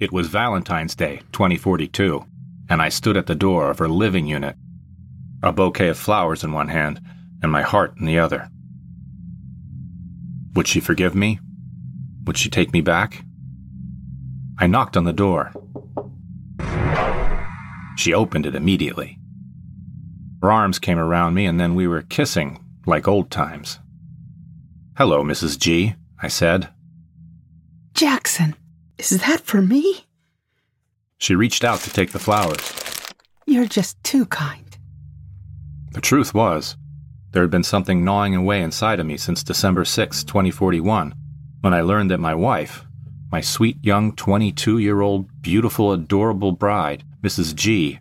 It was Valentine's Day, 2042, and I stood at the door of her living unit, a bouquet of flowers in one hand and my heart in the other. Would she forgive me? Would she take me back? I knocked on the door. She opened it immediately. Her arms came around me, and then we were kissing like old times. Hello, Mrs. G, I said. Jackson, is that for me? She reached out to take the flowers. You're just too kind. The truth was, there had been something gnawing away inside of me since December 6, 2041, when I learned that my wife, my sweet young 22 year old, beautiful, adorable bride, Mrs. G,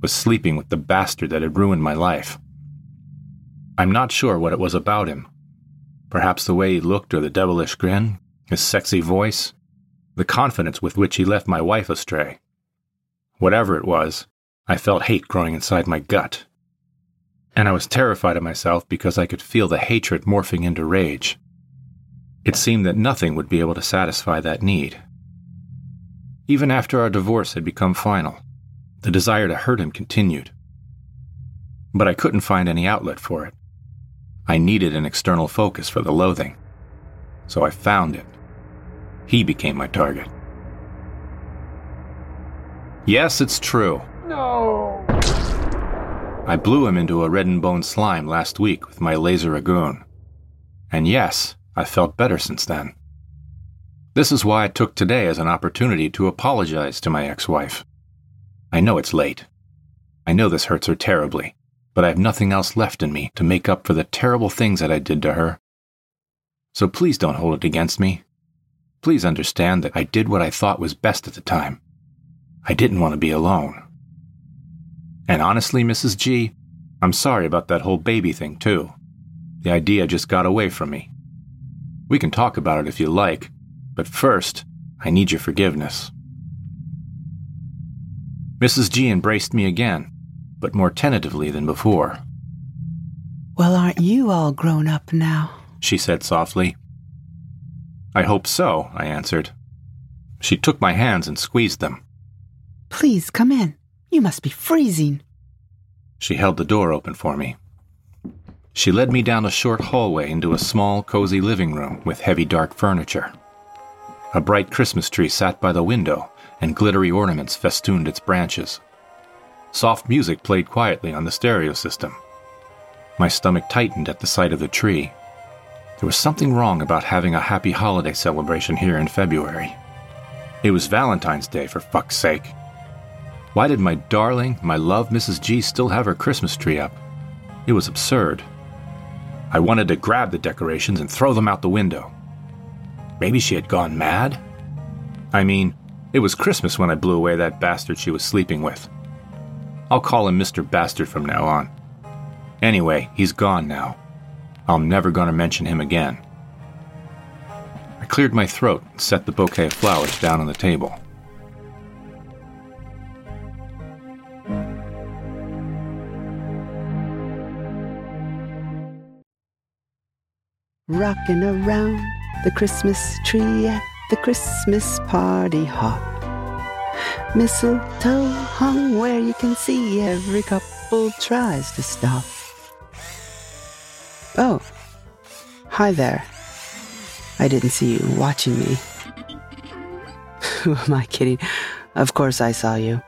was sleeping with the bastard that had ruined my life. I'm not sure what it was about him. Perhaps the way he looked or the devilish grin, his sexy voice, the confidence with which he left my wife astray. Whatever it was, I felt hate growing inside my gut. And I was terrified of myself because I could feel the hatred morphing into rage. It seemed that nothing would be able to satisfy that need. Even after our divorce had become final, the desire to hurt him continued. But I couldn't find any outlet for it. I needed an external focus for the loathing. So I found it. He became my target. Yes, it's true. No! I blew him into a red and bone slime last week with my laser-a-goon. And yes, I felt better since then. This is why I took today as an opportunity to apologize to my ex wife. I know it's late. I know this hurts her terribly, but I have nothing else left in me to make up for the terrible things that I did to her. So please don't hold it against me. Please understand that I did what I thought was best at the time. I didn't want to be alone. And honestly, Mrs. G, I'm sorry about that whole baby thing, too. The idea just got away from me. We can talk about it if you like, but first, I need your forgiveness. Mrs. G embraced me again, but more tentatively than before. Well, aren't you all grown up now? She said softly. I hope so, I answered. She took my hands and squeezed them. Please come in. You must be freezing. She held the door open for me. She led me down a short hallway into a small, cozy living room with heavy, dark furniture. A bright Christmas tree sat by the window, and glittery ornaments festooned its branches. Soft music played quietly on the stereo system. My stomach tightened at the sight of the tree. There was something wrong about having a happy holiday celebration here in February. It was Valentine's Day, for fuck's sake. Why did my darling, my love Mrs. G still have her Christmas tree up? It was absurd. I wanted to grab the decorations and throw them out the window. Maybe she had gone mad? I mean, it was Christmas when I blew away that bastard she was sleeping with. I'll call him Mr. Bastard from now on. Anyway, he's gone now. I'm never going to mention him again. I cleared my throat and set the bouquet of flowers down on the table. Rocking around the Christmas tree at the Christmas party hop. Mistletoe hung where you can see every couple tries to stop. Oh, hi there. I didn't see you watching me. Who am I kidding? Of course I saw you.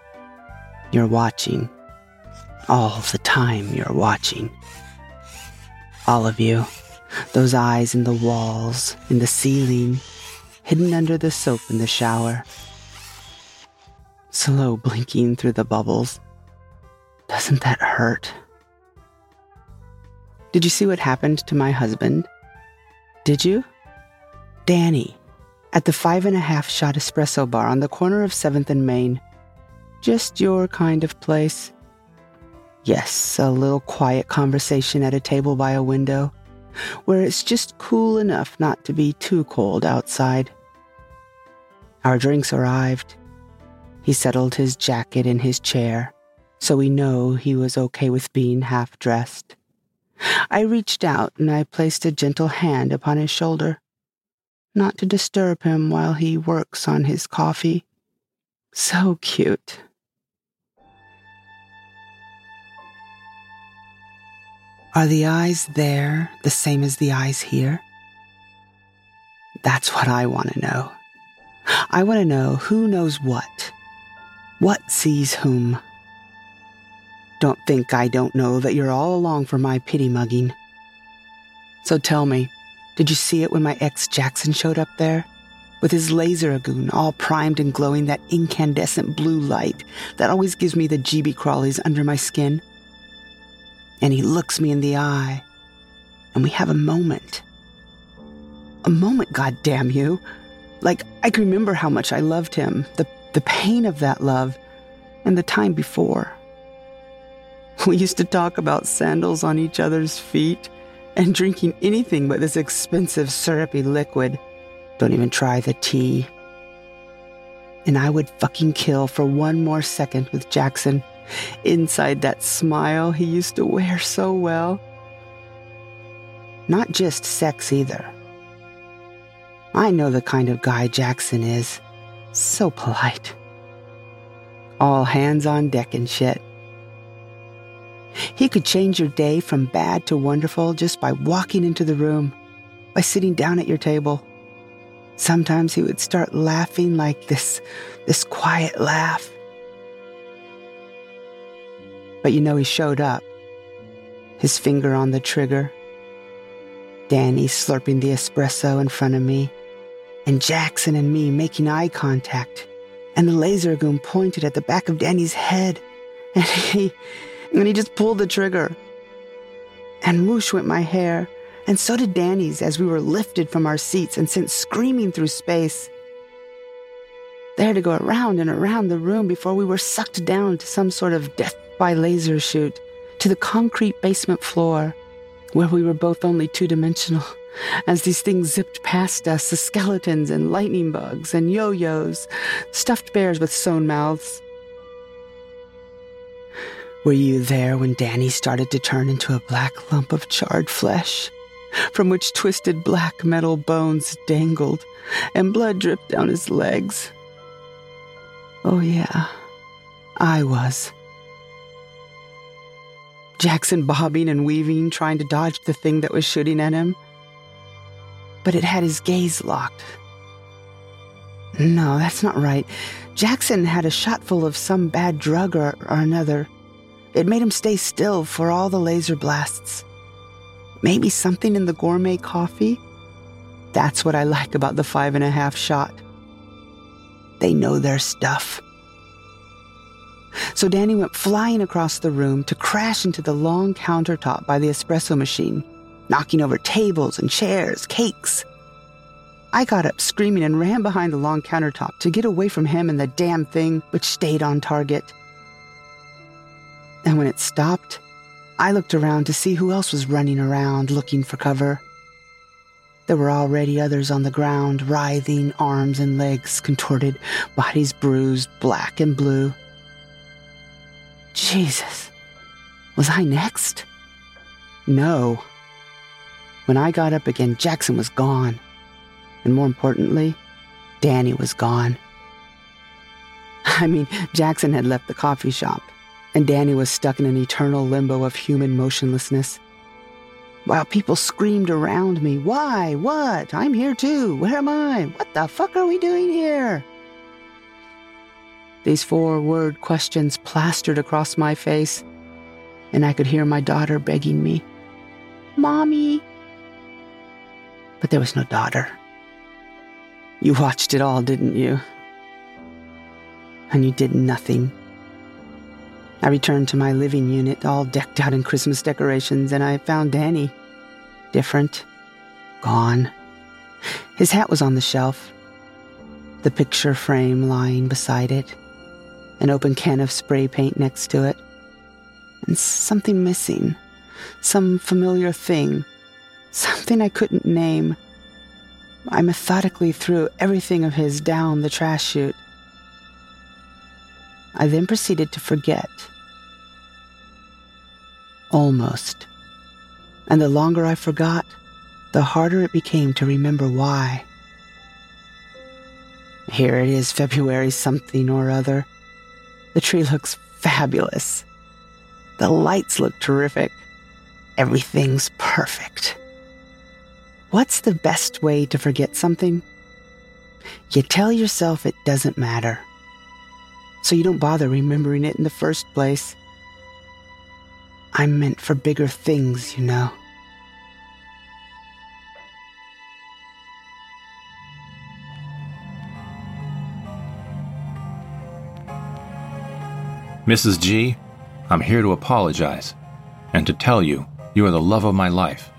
You're watching. All the time you're watching. All of you. Those eyes in the walls, in the ceiling, hidden under the soap in the shower. Slow blinking through the bubbles. Doesn't that hurt? Did you see what happened to my husband? Did you? Danny, at the five and a half shot espresso bar on the corner of 7th and Main. Just your kind of place. Yes, a little quiet conversation at a table by a window where it's just cool enough not to be too cold outside. Our drinks arrived. He settled his jacket in his chair, so we know he was okay with being half dressed. I reached out and I placed a gentle hand upon his shoulder, not to disturb him while he works on his coffee. So cute. Are the eyes there the same as the eyes here? That's what I want to know. I want to know who knows what. What sees whom. Don't think I don't know that you're all along for my pity mugging. So tell me, did you see it when my ex Jackson showed up there? With his Laser-A-Goon all primed and glowing that incandescent blue light that always gives me the jeeby crawlies under my skin? And he looks me in the eye, and we have a moment. A moment, God damn you! Like I can remember how much I loved him, the, the pain of that love, and the time before. We used to talk about sandals on each other's feet and drinking anything but this expensive syrupy liquid. Don't even try the tea. And I would fucking kill for one more second with Jackson inside that smile he used to wear so well. Not just sex either. I know the kind of guy Jackson is. So polite. All hands on deck and shit. He could change your day from bad to wonderful just by walking into the room, by sitting down at your table. Sometimes he would start laughing like this, this quiet laugh. But you know, he showed up, his finger on the trigger. Danny slurping the espresso in front of me, and Jackson and me making eye contact, and the Laser-A-Goon pointed at the back of Danny's head, and he, and he just pulled the trigger. And whoosh went my hair, and so did Danny's as we were lifted from our seats and sent screaming through space. They had to go around and around the room before we were sucked down to some sort of death by laser shoot to the concrete basement floor, where we were both only two dimensional. As these things zipped past us, the skeletons and lightning bugs and yo yos, stuffed bears with sewn mouths, were you there when Danny started to turn into a black lump of charred flesh, from which twisted black metal bones dangled and blood dripped down his legs? Oh, yeah, I was. Jackson bobbing and weaving, trying to dodge the thing that was shooting at him. But it had his gaze locked. No, that's not right. Jackson had a shot full of some bad drug or, or another. It made him stay still for all the laser blasts. Maybe something in the gourmet coffee? That's what I like about the five and a half shot. They know their stuff. So Danny went flying across the room to crash into the long countertop by the espresso machine, knocking over tables and chairs, cakes. I got up screaming and ran behind the long countertop to get away from him and the damn thing, which stayed on target. And when it stopped, I looked around to see who else was running around looking for cover. There were already others on the ground, writhing, arms and legs contorted, bodies bruised, black and blue. Jesus. Was I next? No. When I got up again, Jackson was gone. And more importantly, Danny was gone. I mean, Jackson had left the coffee shop and Danny was stuck in an eternal limbo of human motionlessness. While people screamed around me, Why? What? I'm here too. Where am I? What the fuck are we doing here? These four word questions plastered across my face, and I could hear my daughter begging me, Mommy. But there was no daughter. You watched it all, didn't you? And you did nothing. I returned to my living unit, all decked out in Christmas decorations, and I found Danny. Different. Gone. His hat was on the shelf, the picture frame lying beside it, an open can of spray paint next to it, and something missing. Some familiar thing. Something I couldn't name. I methodically threw everything of his down the trash chute. I then proceeded to forget. Almost. And the longer I forgot, the harder it became to remember why. Here it is, February something or other. The tree looks fabulous. The lights look terrific. Everything's perfect. What's the best way to forget something? You tell yourself it doesn't matter. So you don't bother remembering it in the first place. I'm meant for bigger things, you know. Mrs. G, I'm here to apologize and to tell you you are the love of my life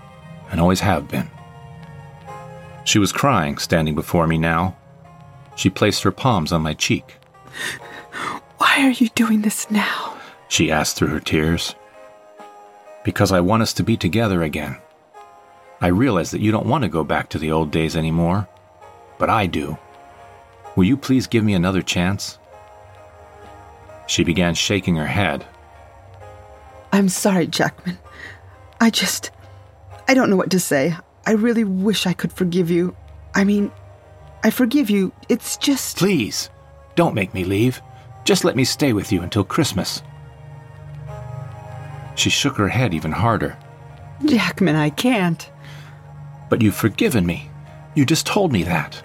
and always have been. She was crying, standing before me now. She placed her palms on my cheek. Why are you doing this now? She asked through her tears. Because I want us to be together again. I realize that you don't want to go back to the old days anymore, but I do. Will you please give me another chance? She began shaking her head. I'm sorry, Jackman. I just. I don't know what to say. I really wish I could forgive you. I mean, I forgive you. It's just. Please, don't make me leave. Just let me stay with you until Christmas. She shook her head even harder. Jackman, I can't. But you've forgiven me. You just told me that.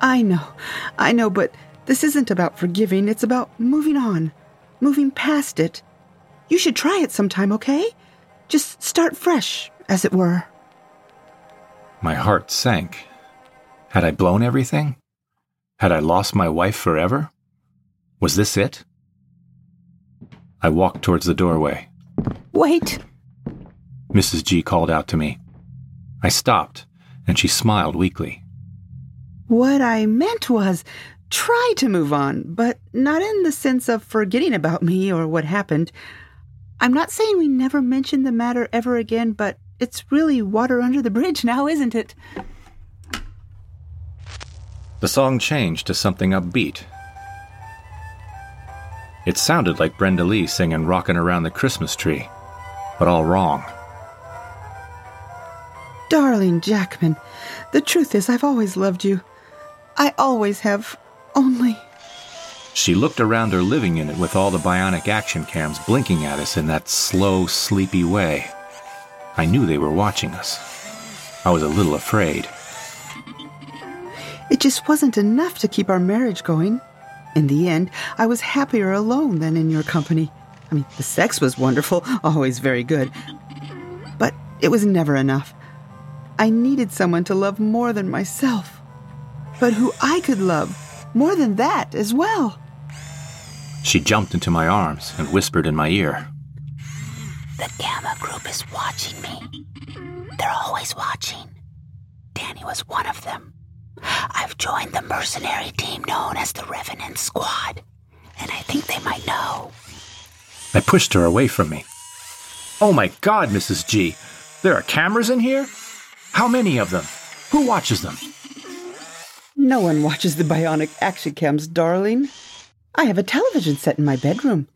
I know. I know, but this isn't about forgiving, it's about moving on, moving past it. You should try it sometime, okay? Just start fresh, as it were. My heart sank. Had I blown everything? Had I lost my wife forever? Was this it? I walked towards the doorway. Wait! Mrs. G called out to me. I stopped, and she smiled weakly. What I meant was, try to move on, but not in the sense of forgetting about me or what happened. I'm not saying we never mention the matter ever again, but it's really water under the bridge now, isn't it? The song changed to something upbeat. It sounded like Brenda Lee singing Rockin' Around the Christmas Tree, but all wrong. Darling Jackman, the truth is, I've always loved you. I always have. Only. She looked around her living unit with all the bionic action cams blinking at us in that slow, sleepy way. I knew they were watching us. I was a little afraid. It just wasn't enough to keep our marriage going. In the end, I was happier alone than in your company. I mean, the sex was wonderful, always very good. But it was never enough. I needed someone to love more than myself, but who I could love more than that as well. She jumped into my arms and whispered in my ear. The Gamma Group is watching me. They're always watching. Danny was one of them. I've joined the mercenary team known as the Revenant Squad, and I think they might know. I pushed her away from me. Oh my god, Mrs. G, there are cameras in here? How many of them? Who watches them? No one watches the bionic action cams, darling. I have a television set in my bedroom.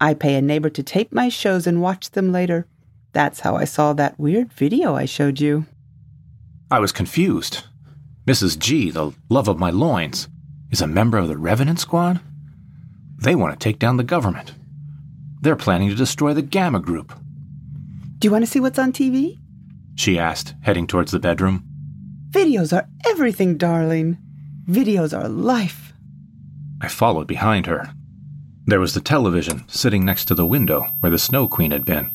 I pay a neighbor to tape my shows and watch them later. That's how I saw that weird video I showed you. I was confused. Mrs. G, the love of my loins, is a member of the Revenant Squad? They want to take down the government. They're planning to destroy the Gamma Group. Do you want to see what's on TV? She asked, heading towards the bedroom. Videos are everything, darling. Videos are life. I followed behind her. There was the television sitting next to the window where the Snow Queen had been,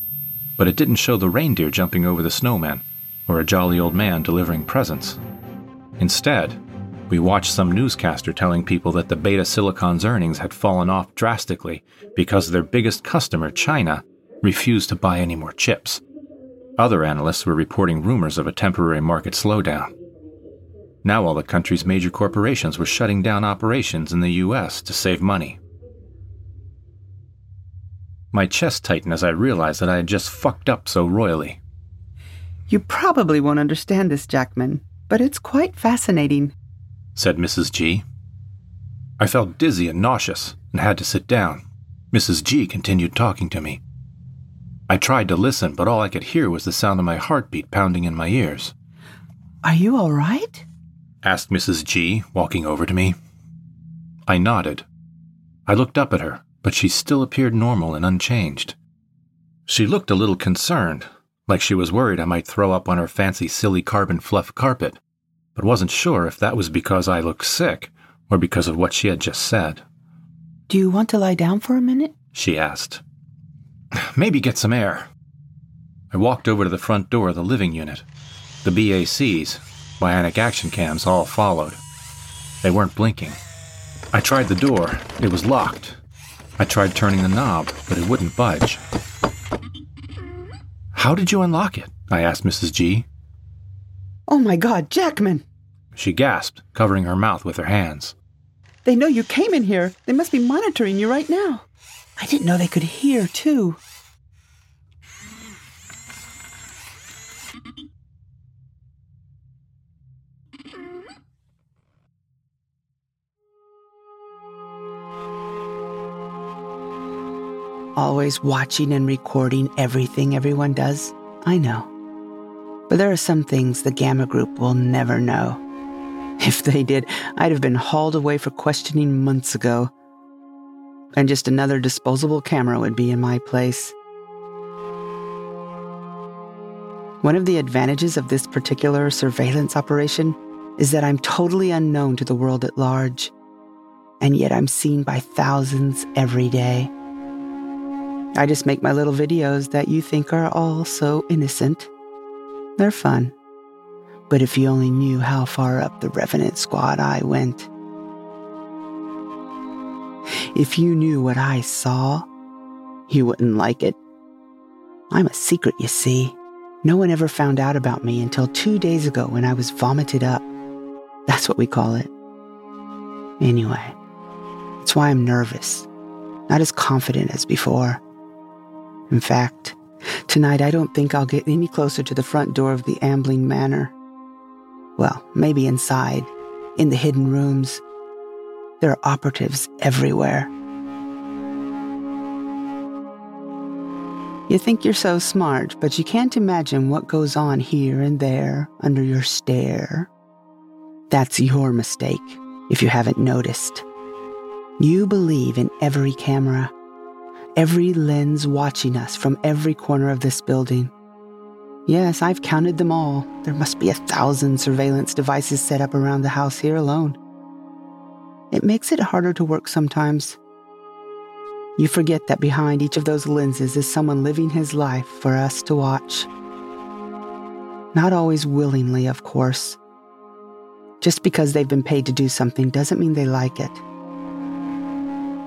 but it didn't show the reindeer jumping over the snowman or a jolly old man delivering presents. Instead, we watched some newscaster telling people that the Beta Silicon's earnings had fallen off drastically because their biggest customer, China, refused to buy any more chips. Other analysts were reporting rumors of a temporary market slowdown. Now all the country's major corporations were shutting down operations in the US to save money. My chest tightened as I realized that I had just fucked up so royally. You probably won't understand this, Jackman, but it's quite fascinating, said Mrs. G. I felt dizzy and nauseous and had to sit down. Mrs. G continued talking to me. I tried to listen, but all I could hear was the sound of my heartbeat pounding in my ears. Are you all right? asked Mrs. G, walking over to me. I nodded. I looked up at her, but she still appeared normal and unchanged. She looked a little concerned, like she was worried I might throw up on her fancy silly carbon fluff carpet, but wasn't sure if that was because I looked sick or because of what she had just said. Do you want to lie down for a minute? She asked. Maybe get some air. I walked over to the front door of the living unit. The BACs, bionic action cams, all followed. They weren't blinking. I tried the door. It was locked. I tried turning the knob, but it wouldn't budge. How did you unlock it? I asked Mrs. G. Oh my god, Jackman! She gasped, covering her mouth with her hands. They know you came in here. They must be monitoring you right now. I didn't know they could hear, too. Always watching and recording everything everyone does, I know. But there are some things the Gamma Group will never know. If they did, I'd have been hauled away for questioning months ago. And just another disposable camera would be in my place. One of the advantages of this particular surveillance operation is that I'm totally unknown to the world at large, and yet I'm seen by thousands every day. I just make my little videos that you think are all so innocent. They're fun. But if you only knew how far up the Revenant squad I went. If you knew what I saw, you wouldn't like it. I'm a secret, you see. No one ever found out about me until two days ago when I was vomited up. That's what we call it. Anyway, it's why I'm nervous, not as confident as before. In fact, tonight I don't think I'll get any closer to the front door of the Ambling Manor. Well, maybe inside, in the hidden rooms. There are operatives everywhere. You think you're so smart, but you can't imagine what goes on here and there under your stare. That's your mistake, if you haven't noticed. You believe in every camera every lens watching us from every corner of this building. Yes, I've counted them all. There must be a thousand surveillance devices set up around the house here alone. It makes it harder to work sometimes. You forget that behind each of those lenses is someone living his life for us to watch. Not always willingly, of course. Just because they've been paid to do something doesn't mean they like it.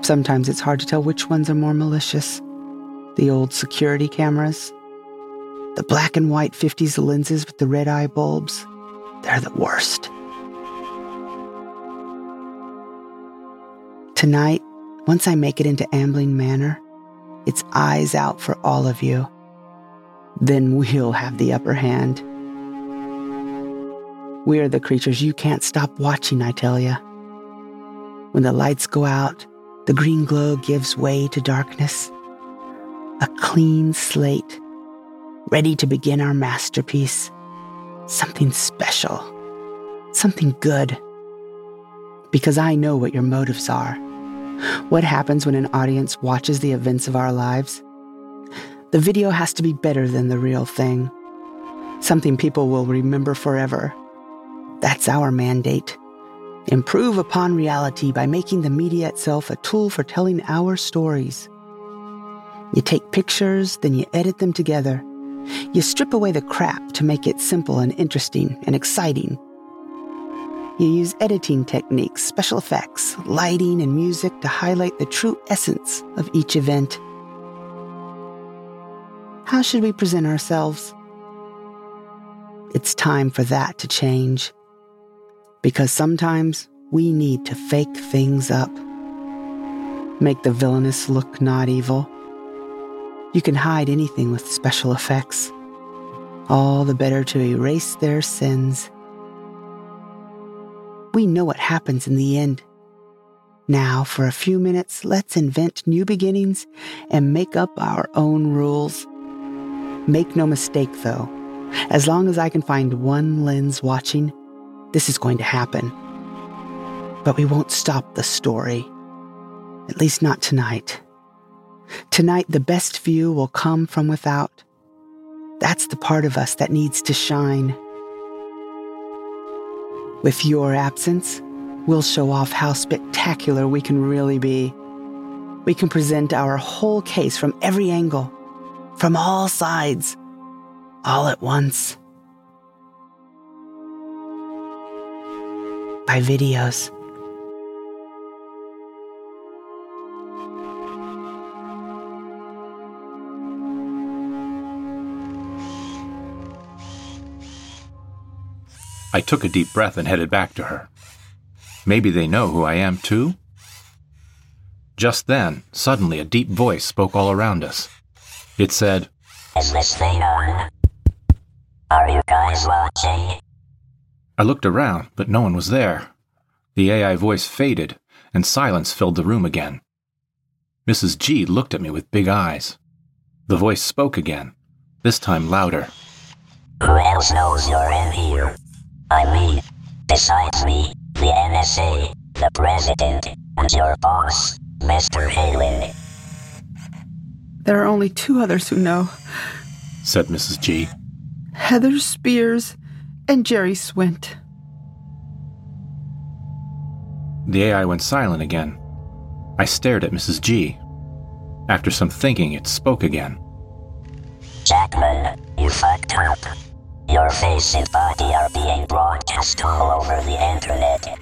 Sometimes it's hard to tell which ones are more malicious the old security cameras, the black and white 50s lenses with the red eye bulbs. They're the worst. Tonight, once I make it into Ambling Manor, it's eyes out for all of you. Then we'll have the upper hand. We're the creatures you can't stop watching, I tell you. When the lights go out, the green glow gives way to darkness. A clean slate, ready to begin our masterpiece. Something special. Something good. Because I know what your motives are. What happens when an audience watches the events of our lives? The video has to be better than the real thing. Something people will remember forever. That's our mandate. Improve upon reality by making the media itself a tool for telling our stories. You take pictures, then you edit them together. You strip away the crap to make it simple and interesting and exciting. You use editing techniques, special effects, lighting, and music to highlight the true essence of each event. How should we present ourselves? It's time for that to change because sometimes we need to fake things up. Make the villainous look not evil. You can hide anything with special effects, all the better to erase their sins. We know what happens in the end. Now, for a few minutes, let's invent new beginnings and make up our own rules. Make no mistake, though, as long as I can find one lens watching, this is going to happen. But we won't stop the story. At least not tonight. Tonight, the best view will come from without. That's the part of us that needs to shine. With your absence, we'll show off how spectacular we can really be. We can present our whole case from every angle, from all sides, all at once. By videos. I took a deep breath and headed back to her. Maybe they know who I am too? Just then, suddenly a deep voice spoke all around us. It said, Is this thing on? Are you guys watching? I looked around, but no one was there. The AI voice faded, and silence filled the room again. Mrs. G looked at me with big eyes. The voice spoke again, this time louder. Who else knows you're in here? I mean, besides me, the NSA, the president, and your boss, Mr. Halen. There are only two others who know said Mrs. G. Heather Spears and Jerry Swint. The AI went silent again. I stared at Mrs. G. After some thinking, it spoke again. Jackman, you fucked up. Your face and body are being broadcast all over the internet.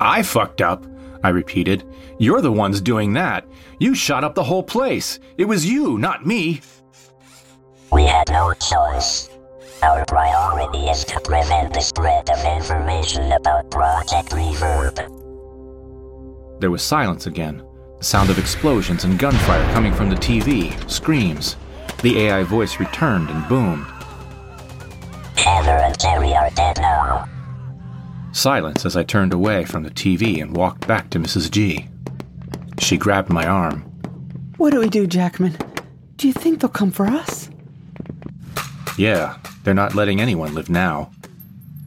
I fucked up, I repeated. You're the ones doing that. You shot up the whole place. It was you, not me. We had no choice. Our priority is to prevent the spread of information about Project Reverb. There was silence again. The sound of explosions and gunfire coming from the TV, screams. The AI voice returned and boomed. Heather and Jerry are dead now. Silence as I turned away from the TV and walked back to Mrs. G. She grabbed my arm. What do we do, Jackman? Do you think they'll come for us? Yeah, they're not letting anyone live now.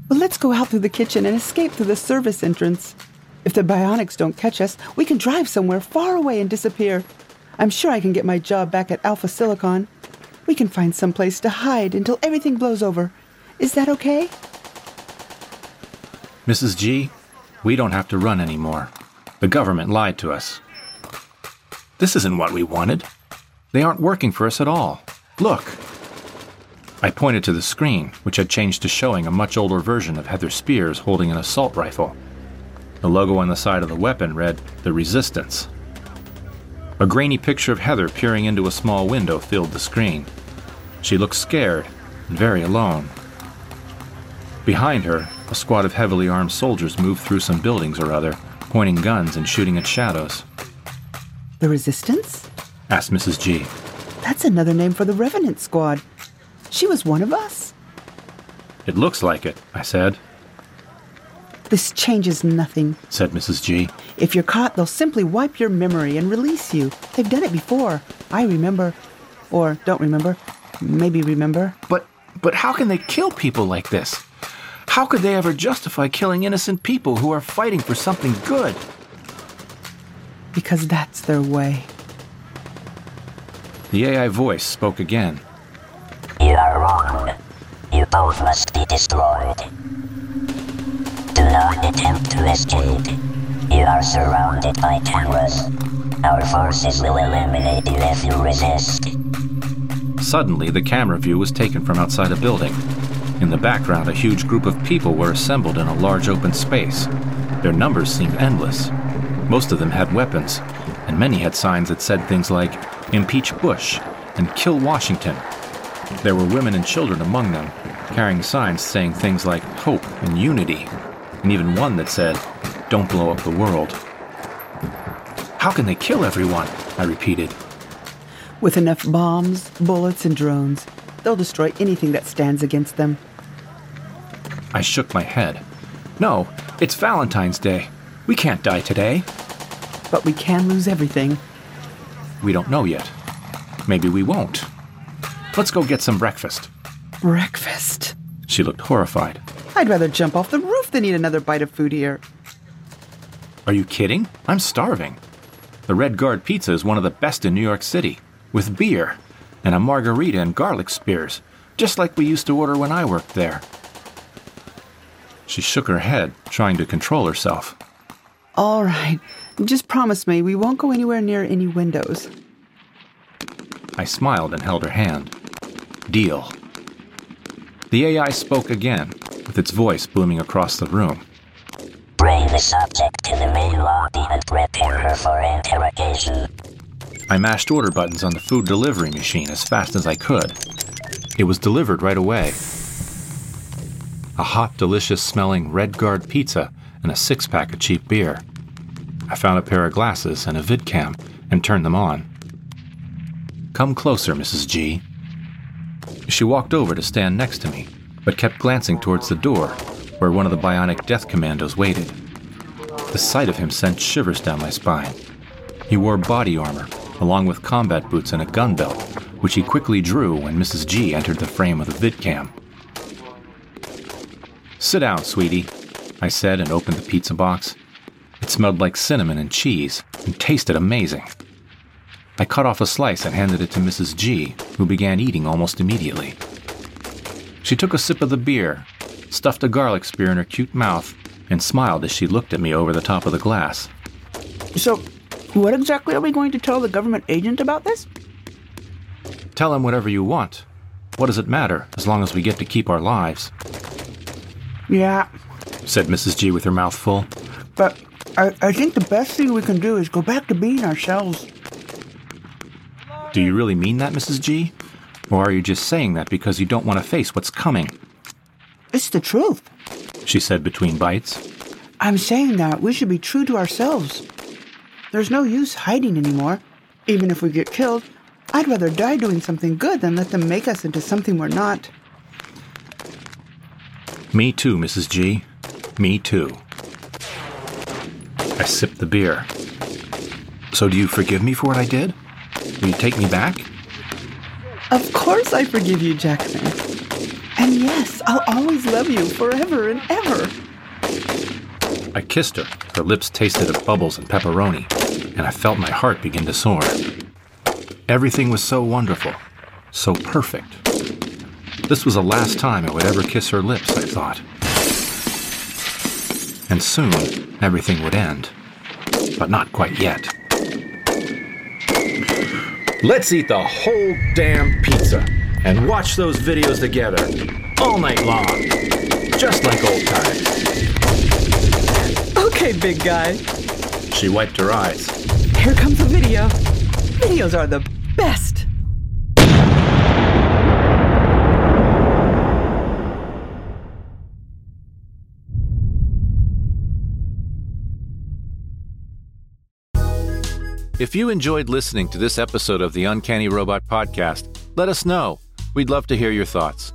Well, let's go out through the kitchen and escape through the service entrance. If the bionics don't catch us, we can drive somewhere far away and disappear. I'm sure I can get my job back at Alpha Silicon. We can find some place to hide until everything blows over. Is that okay? Mrs. G, we don't have to run anymore. The government lied to us. This isn't what we wanted. They aren't working for us at all. Look. I pointed to the screen, which had changed to showing a much older version of Heather Spears holding an assault rifle. The logo on the side of the weapon read, The Resistance. A grainy picture of Heather peering into a small window filled the screen. She looked scared and very alone. Behind her, a squad of heavily armed soldiers moved through some buildings or other, pointing guns and shooting at shadows. The Resistance? Asked Mrs. G. That's another name for the Revenant Squad. She was one of us. It looks like it, I said. This changes nothing. Said Mrs. G. If you're caught, they'll simply wipe your memory and release you. They've done it before. I remember. Or don't remember. Maybe remember. But but how can they kill people like this? How could they ever justify killing innocent people who are fighting for something good? Because that's their way. The AI voice spoke again. Both must be destroyed. Do not attempt to escape. You are surrounded by cameras. Our forces will eliminate you if you resist. Suddenly, the camera view was taken from outside a building. In the background, a huge group of people were assembled in a large open space. Their numbers seemed endless. Most of them had weapons, and many had signs that said things like, Impeach Bush and Kill Washington. There were women and children among them, carrying signs saying things like hope and unity, and even one that said, Don't blow up the world. How can they kill everyone? I repeated. With enough bombs, bullets, and drones, they'll destroy anything that stands against them. I shook my head. No, it's Valentine's Day. We can't die today. But we can lose everything. We don't know yet. Maybe we won't. Let's go get some breakfast. Breakfast. She looked horrified. I'd rather jump off the roof than eat another bite of food here. Are you kidding? I'm starving. The Red Guard pizza is one of the best in New York City, with beer and a margarita and garlic spears, just like we used to order when I worked there. She shook her head, trying to control herself. All right, just promise me we won't go anywhere near any windows. I smiled and held her hand. Deal. The AI spoke again, with its voice booming across the room. Bring the subject to the main lobby and prepare her for interrogation. I mashed order buttons on the food delivery machine as fast as I could. It was delivered right away. A hot, delicious smelling Red Guard pizza and a six pack of cheap beer. I found a pair of glasses and a vidcam and turned them on. Come closer, Mrs. G. She walked over to stand next to me, but kept glancing towards the door, where one of the bionic death commandos waited. The sight of him sent shivers down my spine. He wore body armor, along with combat boots and a gun belt, which he quickly drew when Mrs. G entered the frame of the vidcam. Sit down, sweetie, I said and opened the pizza box. It smelled like cinnamon and cheese and tasted amazing. I cut off a slice and handed it to Mrs. G, who began eating almost immediately. She took a sip of the beer, stuffed a garlic spear in her cute mouth, and smiled as she looked at me over the top of the glass. So, what exactly are we going to tell the government agent about this? Tell him whatever you want. What does it matter, as long as we get to keep our lives? Yeah, said Mrs. G with her mouth full. but I, I think the best thing we can do is go back to being ourselves. Do you really mean that, Mrs. G? Or are you just saying that because you don't want to face what's coming? It's the truth. She said between bites. I'm saying that we should be true to ourselves. There's no use hiding anymore. Even if we get killed, I'd rather die doing something good than let them make us into something we're not. Me too, Mrs. G. Me too. I sipped the beer. So do you forgive me for what I did? Will you take me back? Of course I forgive you, Jackson. And yes, I'll always love you forever and ever. I kissed her. Her lips tasted of bubbles and pepperoni, and I felt my heart begin to soar. Everything was so wonderful, so perfect. This was the last time I would ever kiss her lips, I thought. And soon, everything would end. But not quite yet. Let's eat the whole damn pizza and watch those videos together all night long. Just like old times. Okay, big guy. She wiped her eyes. Here comes the video. Videos are the best. If you enjoyed listening to this episode of the Uncanny Robot Podcast, let us know. We'd love to hear your thoughts.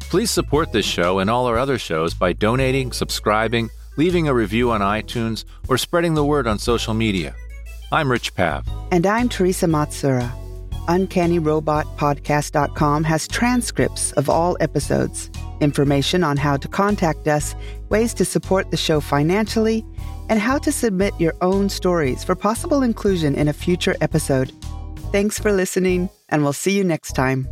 Please support this show and all our other shows by donating, subscribing, leaving a review on iTunes, or spreading the word on social media. I'm Rich Pav. And I'm Thersa Matsuura. UncannyRobotPodcast.com has transcripts of all episodes, information on how to contact us, ways to support the show financially, and how to submit your own stories for possible inclusion in a future episode. Thanks for listening, and we'll see you next time.